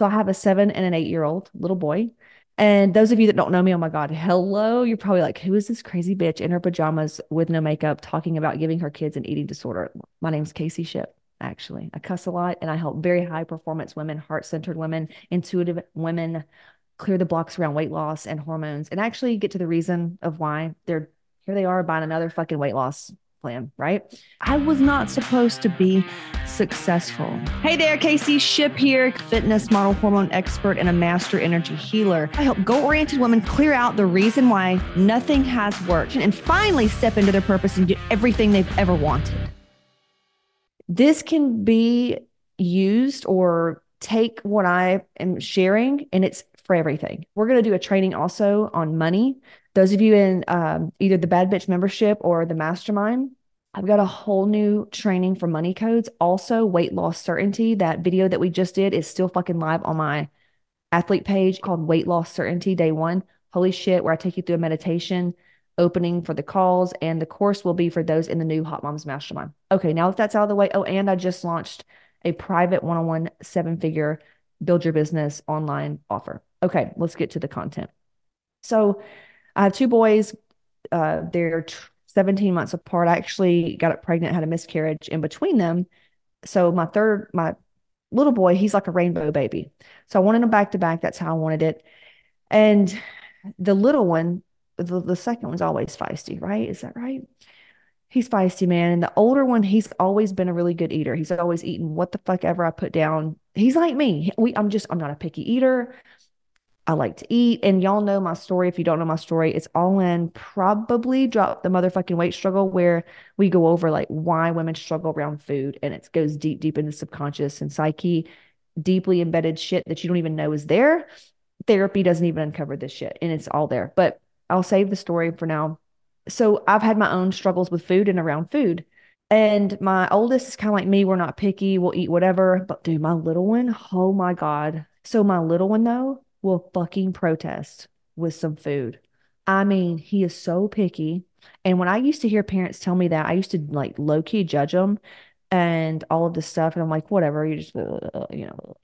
So I have a seven and an eight year old little boy. And those of you that don't know me, oh my God, hello. You're probably like, who is this crazy bitch in her pajamas with no makeup talking about giving her kids an eating disorder? My name's Casey Shipp, actually. I cuss a lot and I help very high performance women, heart centered women, intuitive women clear the blocks around weight loss and hormones and actually get to the reason of why they're here they are buying another fucking weight loss plan, right? I was not supposed to be successful. Hey there, Casey Shipp here, fitness model, hormone expert, and a master energy healer. I help goal oriented women clear out the reason why nothing has worked and finally step into their purpose and get everything they've ever wanted. This can be used or take what I am sharing and it's for everything. We're going to do a training also on money. Those of you in um, either the Bad Bitch membership or the mastermind, I've got a whole new training for money codes. Also, weight loss certainty. That video that we just did is still fucking live on my athlete page called Weight Loss Certainty Day One. Holy shit, where I take you through a meditation opening for the calls, and the course will be for those in the new Hot Moms Mastermind. Okay, now that that's out of the way. Oh, and I just launched a private one on one seven figure build your business online offer. Okay, let's get to the content. So I have two boys. Uh, they're 17 months apart. I actually got pregnant, had a miscarriage in between them. So my third, my little boy, he's like a rainbow baby. So I wanted him back to back. That's how I wanted it. And the little one, the, the second one's always feisty, right? Is that right? He's feisty, man. And the older one, he's always been a really good eater. He's always eaten what the fuck ever I put down. He's like me. We, I'm just, I'm not a picky eater. I like to eat. And y'all know my story. If you don't know my story, it's all in probably drop the motherfucking weight struggle where we go over like why women struggle around food. And it goes deep, deep into subconscious and psyche, deeply embedded shit that you don't even know is there. Therapy doesn't even uncover this shit and it's all there. But I'll save the story for now so I've had my own struggles with food and around food. And my oldest is kind of like me. We're not picky. We'll eat whatever. But dude, my little one, oh my God. So my little one, though, will fucking protest with some food. I mean, he is so picky. And when I used to hear parents tell me that, I used to like low key judge them and all of this stuff. And I'm like, whatever, you just, uh, you know.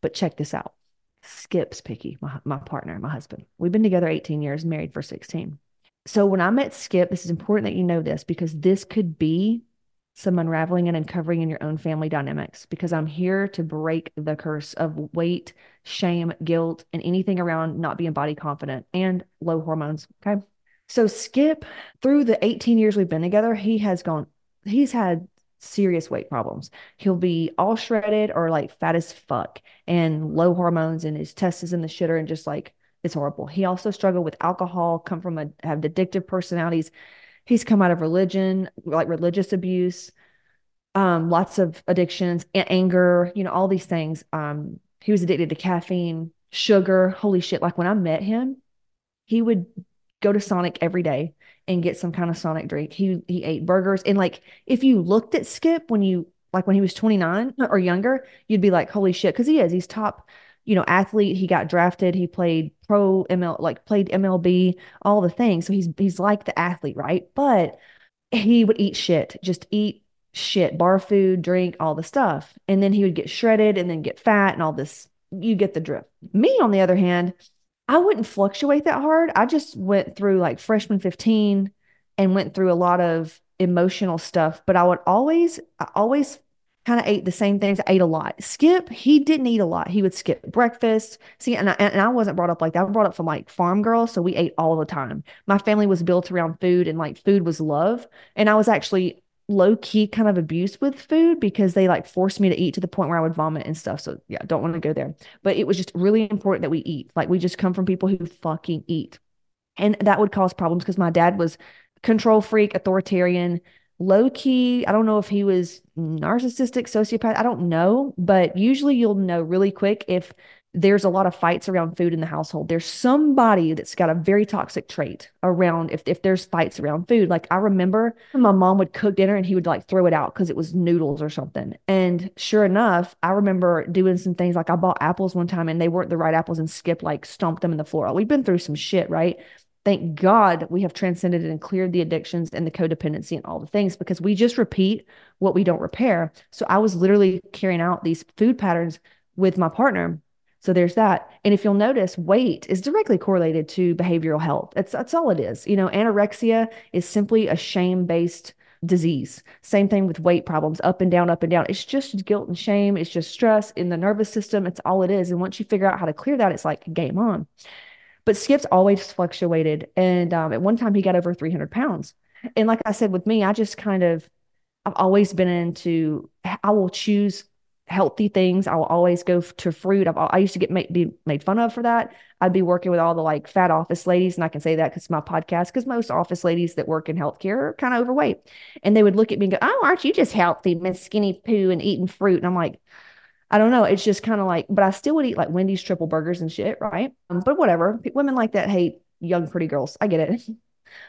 But check this out Skip's picky, my, my partner, my husband. We've been together 18 years, married for 16 so when I met Skip, this is important that you know this because this could be some unraveling and uncovering in your own family dynamics because I'm here to break the curse of weight, shame, guilt, and anything around not being body confident and low hormones. Okay. So Skip, through the 18 years we've been together, he has gone, he's had serious weight problems. He'll be all shredded or like fat as fuck and low hormones and his test is in the shitter and just like it's horrible. He also struggled with alcohol, come from a have addictive personalities. He's come out of religion, like religious abuse, um, lots of addictions, anger, you know, all these things. Um, he was addicted to caffeine, sugar. Holy shit. Like when I met him, he would go to Sonic every day and get some kind of Sonic drink. He he ate burgers. And like if you looked at Skip when you like when he was 29 or younger, you'd be like, holy shit, because he is. He's top you know, athlete. He got drafted. He played pro ML, like played MLB, all the things. So he's he's like the athlete, right? But he would eat shit, just eat shit, bar food, drink, all the stuff. And then he would get shredded and then get fat and all this. You get the drift. Me, on the other hand, I wouldn't fluctuate that hard. I just went through like freshman 15 and went through a lot of emotional stuff, but I would always, I always kind of ate the same things. I ate a lot. Skip, he didn't eat a lot. He would skip breakfast. See, and I, and I wasn't brought up like that. I was brought up from like farm girls. So we ate all the time. My family was built around food and like food was love. And I was actually low key kind of abused with food because they like forced me to eat to the point where I would vomit and stuff. So yeah, don't want to go there. But it was just really important that we eat. Like we just come from people who fucking eat. And that would cause problems because my dad was control freak, authoritarian, low key. I don't know if he was narcissistic, sociopath. I don't know, but usually you'll know really quick if there's a lot of fights around food in the household. There's somebody that's got a very toxic trait around if if there's fights around food. Like I remember my mom would cook dinner and he would like throw it out because it was noodles or something. And sure enough, I remember doing some things like I bought apples one time and they weren't the right apples and Skip like stomped them in the floor. We've been through some shit, right? Thank God we have transcended and cleared the addictions and the codependency and all the things because we just repeat what we don't repair. So I was literally carrying out these food patterns with my partner. So there's that. And if you'll notice, weight is directly correlated to behavioral health. That's that's all it is. You know, anorexia is simply a shame-based disease. Same thing with weight problems, up and down, up and down. It's just guilt and shame. It's just stress in the nervous system. It's all it is. And once you figure out how to clear that, it's like game on. But Skip's always fluctuated. And um, at one time, he got over 300 pounds. And like I said, with me, I just kind of, I've always been into, I will choose healthy things. I will always go to fruit. I've, i used to get made, be made fun of for that. I'd be working with all the like fat office ladies, and I can say that because my podcast, because most office ladies that work in healthcare are kind of overweight. And they would look at me and go, Oh, aren't you just healthy, Miss Skinny Poo and eating fruit? And I'm like, I don't know. It's just kind of like, but I still would eat like Wendy's triple burgers and shit, right? Um, but whatever. Women like that hate young, pretty girls. I get it.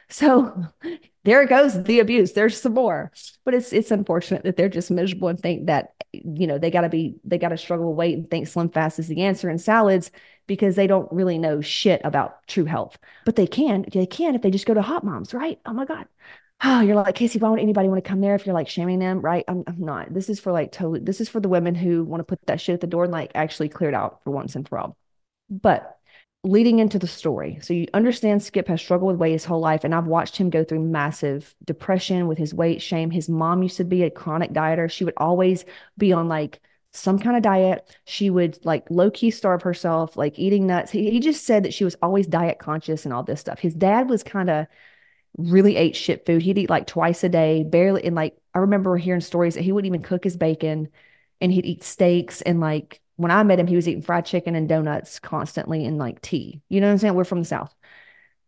So there goes, the abuse. There's some more. But it's it's unfortunate that they're just miserable and think that, you know, they gotta be they gotta struggle with weight and think slim fast is the answer in salads because they don't really know shit about true health. But they can, they can if they just go to hot moms, right? Oh my God. Oh, you're like, Casey, why would anybody want to come there if you're like shaming them? Right. I'm, I'm not. This is for like totally, this is for the women who want to put that shit at the door and like actually clear it out for once and for all. But leading into the story. So you understand Skip has struggled with weight his whole life, and I've watched him go through massive depression with his weight, shame. His mom used to be a chronic dieter. She would always be on like some kind of diet. She would like low key starve herself, like eating nuts. He, he just said that she was always diet conscious and all this stuff. His dad was kind of really ate shit food. He'd eat like twice a day, barely. And like, I remember hearing stories that he wouldn't even cook his bacon and he'd eat steaks and like when I met him, he was eating fried chicken and donuts constantly and like tea. You know what I'm saying? We're from the South.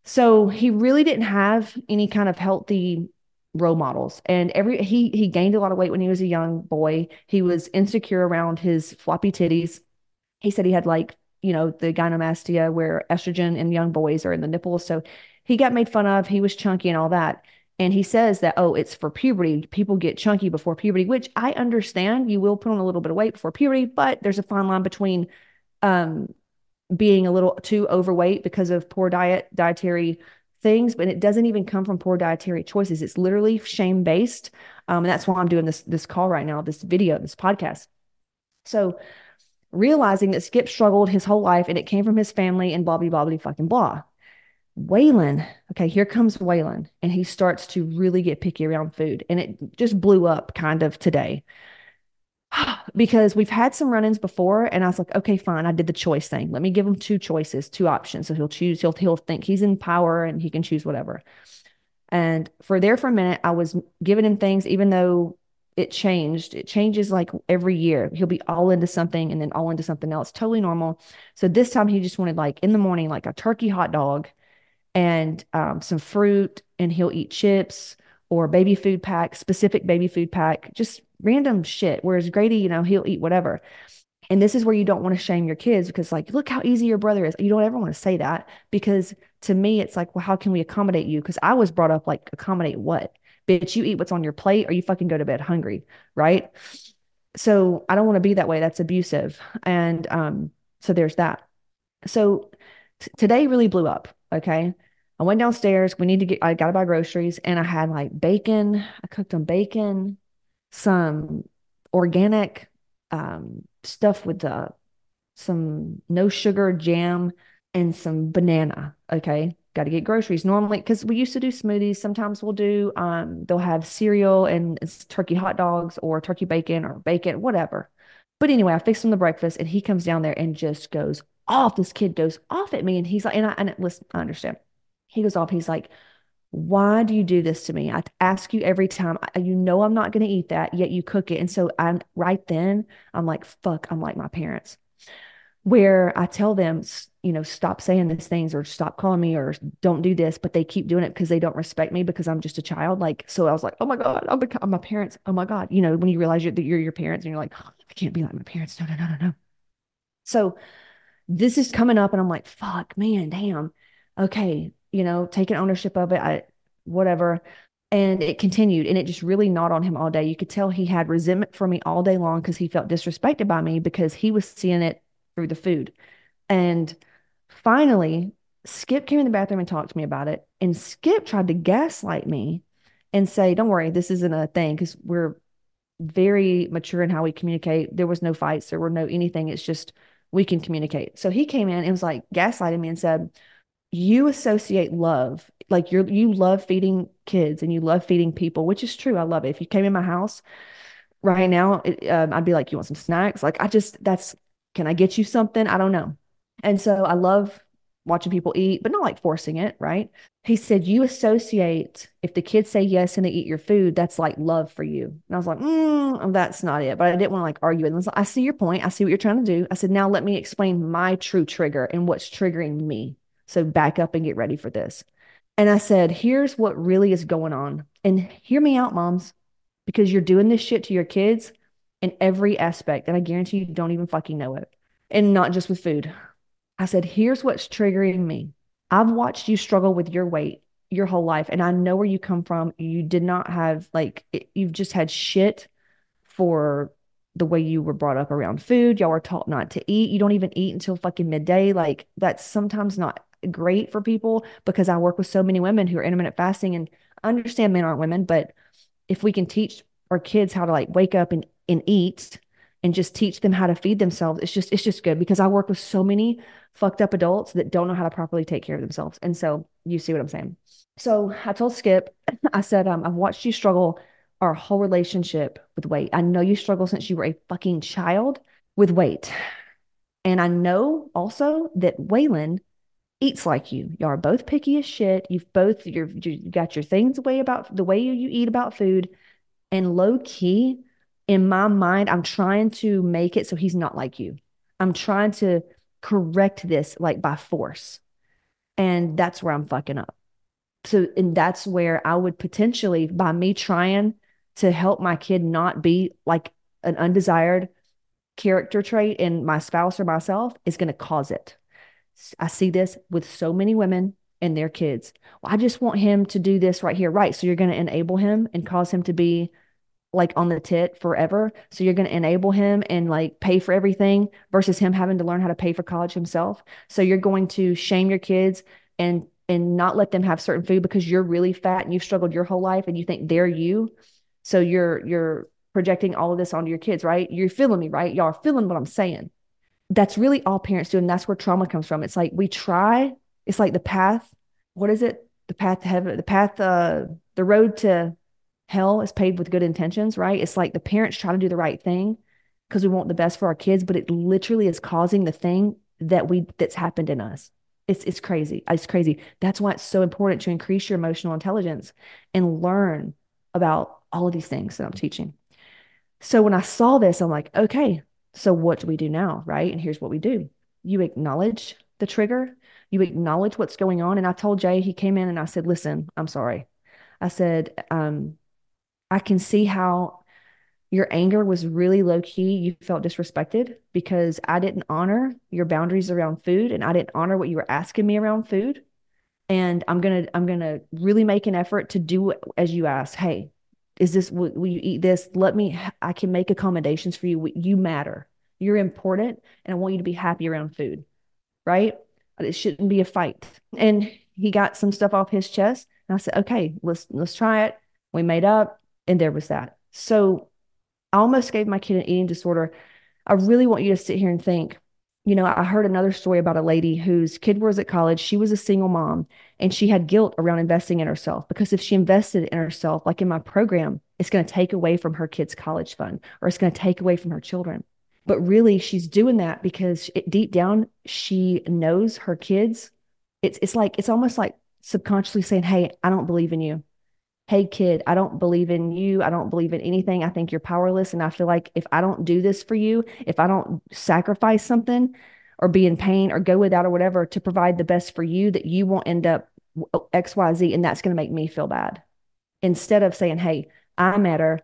So he really didn't have any kind of healthy role models. And every he he gained a lot of weight when he was a young boy. He was insecure around his floppy titties. He said he had like, you know, the gynomastia where estrogen in young boys are in the nipples. So he got made fun of. He was chunky and all that. And he says that, oh, it's for puberty. People get chunky before puberty, which I understand. You will put on a little bit of weight before puberty, but there's a fine line between um, being a little too overweight because of poor diet, dietary things, but it doesn't even come from poor dietary choices. It's literally shame based. Um, and that's why I'm doing this, this call right now, this video, this podcast. So realizing that Skip struggled his whole life and it came from his family and blah, blah, blah, blah, fucking blah. Waylon, okay, here comes Waylon, and he starts to really get picky around food. And it just blew up kind of today because we've had some run ins before. And I was like, okay, fine. I did the choice thing. Let me give him two choices, two options. So he'll choose, he'll, he'll think he's in power and he can choose whatever. And for there for a minute, I was giving him things, even though it changed. It changes like every year. He'll be all into something and then all into something else. Totally normal. So this time he just wanted like in the morning, like a turkey hot dog and um, some fruit, and he'll eat chips or baby food pack, specific baby food pack, just random shit. Whereas Grady, you know, he'll eat whatever. And this is where you don't want to shame your kids because, like, look how easy your brother is. You don't ever want to say that because to me, it's like, well, how can we accommodate you? Because I was brought up like, accommodate what? Bitch, you eat what's on your plate or you fucking go to bed hungry, right? So I don't want to be that way. That's abusive. And um, so there's that. So t- today really blew up. Okay. I went downstairs. We need to get, I got to buy groceries and I had like bacon. I cooked them bacon, some organic um, stuff with uh, some no sugar jam and some banana. Okay. Got to get groceries normally because we used to do smoothies. Sometimes we'll do, um, they'll have cereal and turkey hot dogs or turkey bacon or bacon, whatever. But anyway, I fixed him the breakfast and he comes down there and just goes off. This kid goes off at me. And he's like, and I, and listen, I understand. He goes off. He's like, why do you do this to me? I ask you every time. You know I'm not going to eat that, yet you cook it. And so I'm right then, I'm like, fuck, I'm like my parents. Where I tell them, you know, stop saying these things or stop calling me or don't do this, but they keep doing it because they don't respect me because I'm just a child. Like, so I was like, oh my God, I'm, I'm my parents. Oh my God. You know, when you realize you're, that you're your parents and you're like, oh, I can't be like my parents. No, no, no, no, no. So this is coming up and I'm like, fuck, man, damn. Okay, you know, taking ownership of it, I whatever. And it continued and it just really gnawed on him all day. You could tell he had resentment for me all day long because he felt disrespected by me because he was seeing it through the food. And finally, Skip came in the bathroom and talked to me about it. And Skip tried to gaslight me and say, Don't worry, this isn't a thing because we're very mature in how we communicate. There was no fights, there were no anything. It's just we can communicate. So he came in and was like gaslighting me and said, You associate love, like you're you love feeding kids and you love feeding people, which is true. I love it. If you came in my house right now, it, um, I'd be like, You want some snacks? Like, I just, that's, can I get you something? I don't know. And so I love watching people eat, but not like forcing it, right? He said, You associate, if the kids say yes and they eat your food, that's like love for you. And I was like, mm, That's not it. But I didn't want to like argue. And I, like, I see your point. I see what you're trying to do. I said, Now let me explain my true trigger and what's triggering me. So back up and get ready for this. And I said, Here's what really is going on. And hear me out, moms, because you're doing this shit to your kids in every aspect. And I guarantee you don't even fucking know it. And not just with food. I said, Here's what's triggering me. I've watched you struggle with your weight your whole life, and I know where you come from. You did not have, like, it, you've just had shit for the way you were brought up around food. Y'all were taught not to eat. You don't even eat until fucking midday. Like, that's sometimes not great for people because I work with so many women who are intermittent fasting and understand men aren't women, but if we can teach our kids how to like wake up and, and eat and just teach them how to feed themselves, it's just, it's just good because I work with so many fucked up adults that don't know how to properly take care of themselves. And so you see what I'm saying. So I told Skip, I said, um, I've watched you struggle our whole relationship with weight. I know you struggle since you were a fucking child with weight. And I know also that Waylon eats like you. Y'all are both picky as shit. You've both you're you got your things way about the way you, you eat about food. And low key, in my mind, I'm trying to make it so he's not like you. I'm trying to correct this like by force. And that's where I'm fucking up. So, and that's where I would potentially, by me trying to help my kid not be like an undesired character trait in my spouse or myself, is going to cause it. I see this with so many women and their kids. Well, I just want him to do this right here. Right. So you're going to enable him and cause him to be like on the tit forever. So you're going to enable him and like pay for everything versus him having to learn how to pay for college himself. So you're going to shame your kids and and not let them have certain food because you're really fat and you've struggled your whole life and you think they're you. So you're you're projecting all of this onto your kids, right? You're feeling me, right? Y'all are feeling what I'm saying. That's really all parents do and that's where trauma comes from. It's like we try, it's like the path, what is it? The path to heaven, the path uh the road to hell is paved with good intentions, right? It's like the parents try to do the right thing because we want the best for our kids, but it literally is causing the thing that we that's happened in us. It's it's crazy. It's crazy. That's why it's so important to increase your emotional intelligence and learn about all of these things that I'm teaching. So when I saw this, I'm like, okay, so what do we do now, right? And here's what we do. You acknowledge the trigger, you acknowledge what's going on. And I told Jay, he came in and I said, listen, I'm sorry. I said, um, I can see how your anger was really low key. You felt disrespected because I didn't honor your boundaries around food and I didn't honor what you were asking me around food. And I'm going to I'm going to really make an effort to do as you ask. Hey, is this will, will you eat this? Let me I can make accommodations for you. You matter. You're important and I want you to be happy around food. Right? It shouldn't be a fight. And he got some stuff off his chest. And I said, "Okay, let's let's try it." We made up and there was that. So I almost gave my kid an eating disorder. I really want you to sit here and think. You know, I heard another story about a lady whose kid was at college. She was a single mom and she had guilt around investing in herself because if she invested in herself, like in my program, it's going to take away from her kid's college fund or it's going to take away from her children. But really, she's doing that because it, deep down, she knows her kids. It's, it's like, it's almost like subconsciously saying, Hey, I don't believe in you hey kid i don't believe in you. I don't believe in anything. I think you're powerless. And i feel like if i don't do this for you if i don't sacrifice something or be in pain or go without or whatever to provide the best for you that you won't end up oh, xyz and that's going to make me feel bad. Instead of saying hey i matter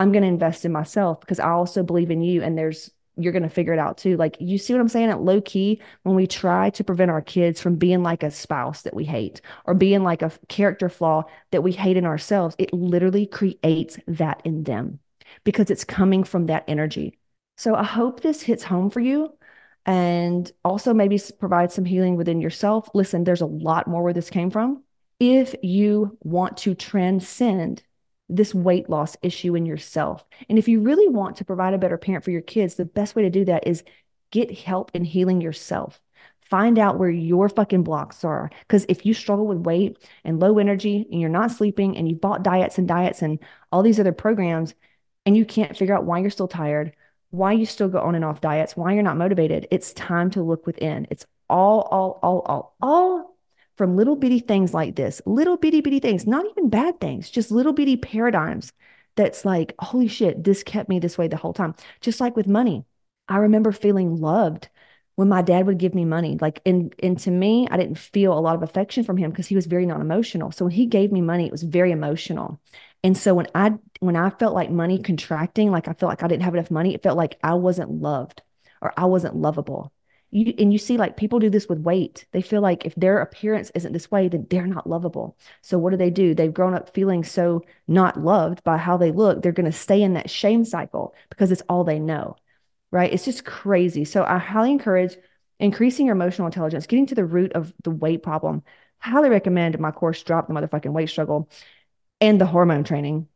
i'm going to invest in myself because i also believe in you. And there's you're going to figure it out too. Like, you see what I'm saying? At low key, when we try to prevent our kids from being like a spouse that we hate or being like a character flaw that we hate in ourselves, it literally creates that in them because it's coming from that energy. So I hope this hits home for you and also maybe provide some healing within yourself. Listen, there's a lot more where this came from. If you want to transcend this weight loss issue in yourself. And if you really want to provide a better parent for your kids, the best way to do that is Get help in healing yourself. Find out where your fucking blocks are. Because if you struggle with weight and low energy and you're not sleeping and you bought diets and diets and all these other programs and you can't figure out why you're still tired, why you still go on and off diets, why you're not motivated, it's time to look within. It's all, all, all, all, all from little bitty things like this, little bitty bitty things, not even bad things, just little bitty paradigms that's like, holy shit, this kept me this way the whole time. Just like with money. I remember feeling loved when my dad would give me money. Like, and, and to me, I didn't feel a lot of affection from him because he was very non emotional. So when he gave me money, it was very emotional. And so when I when I felt like money contracting, like I felt like I didn't have enough money, it felt like I wasn't loved or I wasn't lovable. You, and you see like people do this with weight. They feel like if their appearance isn't this way, then they're not lovable. So what do they do? They've grown up feeling so not loved by how they look. They're going to stay in that shame cycle because it's all they know right? It's just crazy. So I highly encourage increasing your emotional intelligence, getting to the root of the weight problem. Highly recommend my course, Drop the Motherfucking Weight Struggle, and the hormone training.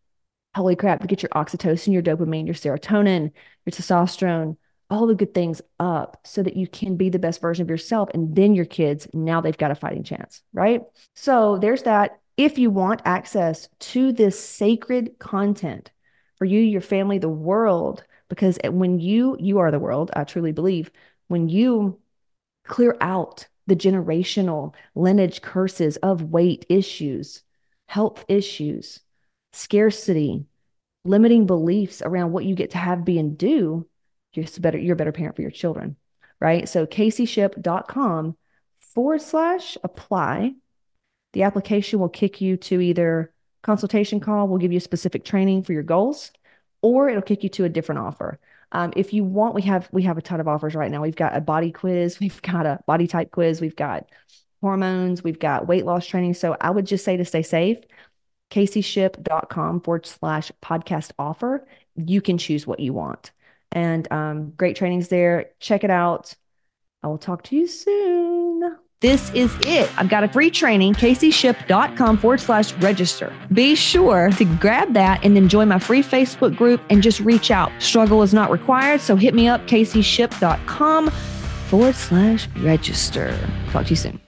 Holy crap, to get your oxytocin, your dopamine, your serotonin, your testosterone, all the good things up so that you can be the best version of yourself. And then your kids, now they've got a fighting chance, right? So there's that. If you want access to this sacred content for you, your family, the world, because when you you are the world i truly believe when you clear out the generational lineage curses of weight issues health issues scarcity limiting beliefs around what you get to have be and do you're better you're a better parent for your children right so caseyshipp.com forward slash apply the application will kick you to either consultation call we'll give you specific training for your goals or it'll kick you to a different offer. Um, if you want, we have we have a ton of offers right now. We've got a body quiz, we've got a body type quiz, we've got hormones, we've got weight loss training. So I would just say to stay safe, caseyshipp.com forward slash podcast offer. You can choose what you want. And um, great trainings there. Check it out. I will talk to you soon. This is it. I've got a free training, caseyshipp.com forward slash register. Be sure to grab that and then join my free Facebook group and just reach out. Struggle is not required, so hit me up, caseyshipp.com forward slash register. Talk to you soon.